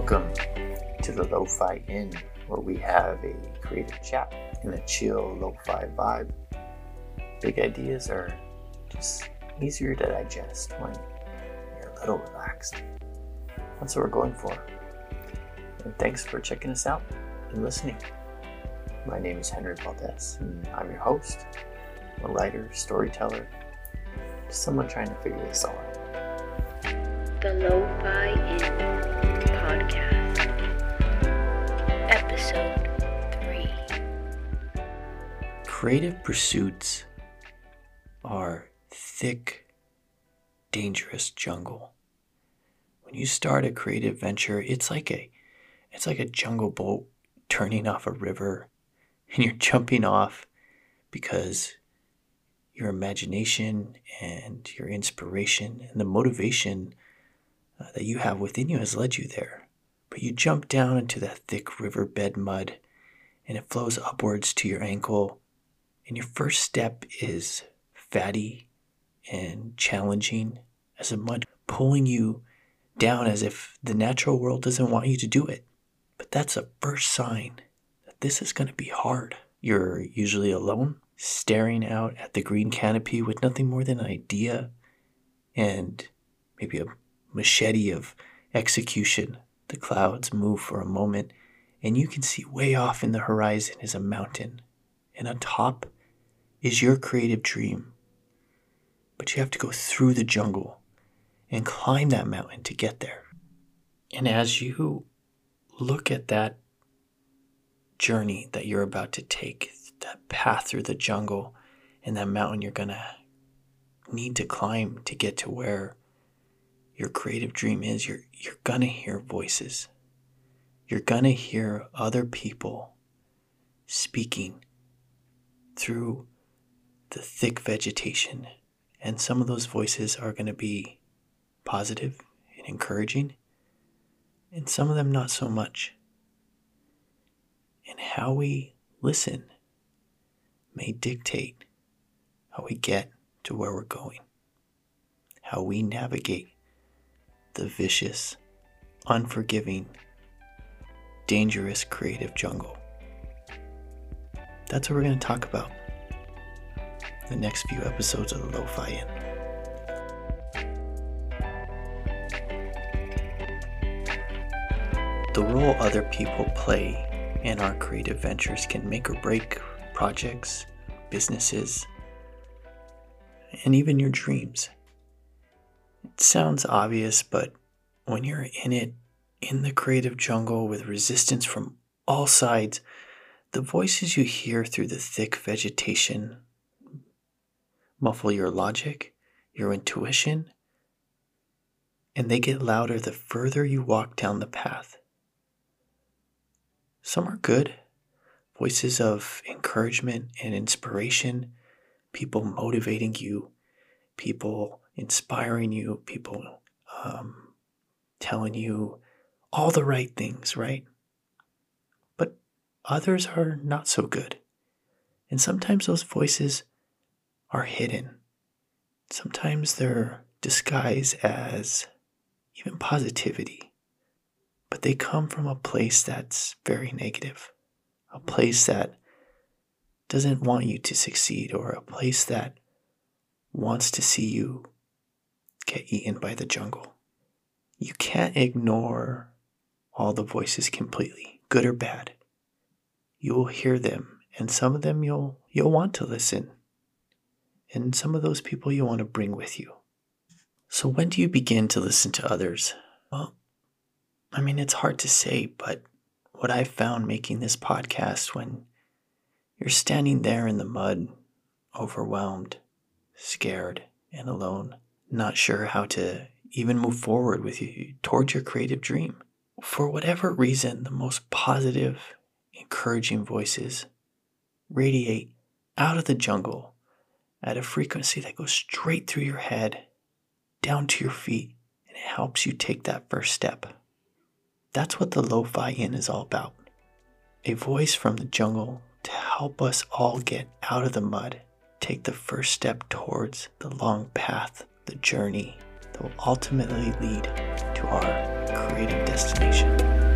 Welcome to the Lo-Fi Inn, where we have a creative chat in a chill lo-fi vibe. Big ideas are just easier to digest when you're a little relaxed. That's what we're going for. And thanks for checking us out and listening. My name is Henry Valdez, and I'm your host, a writer, storyteller, someone trying to figure this all out. The Lo-Fi Inn Podcast, Episode 3. Creative pursuits are thick, dangerous jungle. When you start a creative venture, it's like a it's like a jungle boat turning off a river and you're jumping off because your imagination and your inspiration and the motivation Uh, that you have within you has led you there. But you jump down into that thick riverbed mud and it flows upwards to your ankle. And your first step is fatty and challenging as a mud pulling you down as if the natural world doesn't want you to do it. But that's a first sign that this is going to be hard. You're usually alone, staring out at the green canopy with nothing more than an idea and maybe a machete of execution. The clouds move for a moment, and you can see way off in the horizon is a mountain. And on top is your creative dream. But you have to go through the jungle and climb that mountain to get there. And as you look at that journey that you're about to take, that path through the jungle and that mountain you're going to need to climb to get to where your creative dream is, you're, you're going to hear voices. You're going to hear other people speaking through the thick vegetation. And some of those voices are going to be positive and encouraging, and some of them not so much. And how we listen may dictate how we get to where we're going, how we navigate the vicious, unforgiving, dangerous creative jungle. That's what we're going to talk about in the next few episodes of the Lo-Fi Inn. The role other people play in our creative ventures can make or break projects, businesses, and even your dreams. It sounds obvious, but when you're in it, in the creative jungle with resistance from all sides, the voices you hear through the thick vegetation muffle your logic, your intuition, and they get louder the further you walk down the path. Some are good, voices of encouragement and inspiration, people motivating you, people inspiring you, people um, telling you all the right things, right? But others are not so good. And sometimes those voices are hidden. Sometimes they're disguised as even positivity. But they come from a place that's very negative, a place that doesn't want you to succeed, or a place that wants to see you get eaten by the jungle. You can't ignore all the voices completely, good or bad. You will hear them, and some of them you'll you'll want to listen. And some of those people you want to bring with you. So when do you begin to listen to others? Well, I mean it's hard to say, but what I've found making this podcast when you're standing there in the mud, overwhelmed, scared, and alone, not sure how to even move forward with you towards your creative dream. For whatever reason, the most positive, encouraging voices radiate out of the jungle at a frequency that goes straight through your head, down to your feet, and it helps you take that first step. That's what the Lo Fi Inn is all about. A voice from the jungle to help us all get out of the mud, take the first step towards the long path, the journey that will ultimately lead to our creative destination.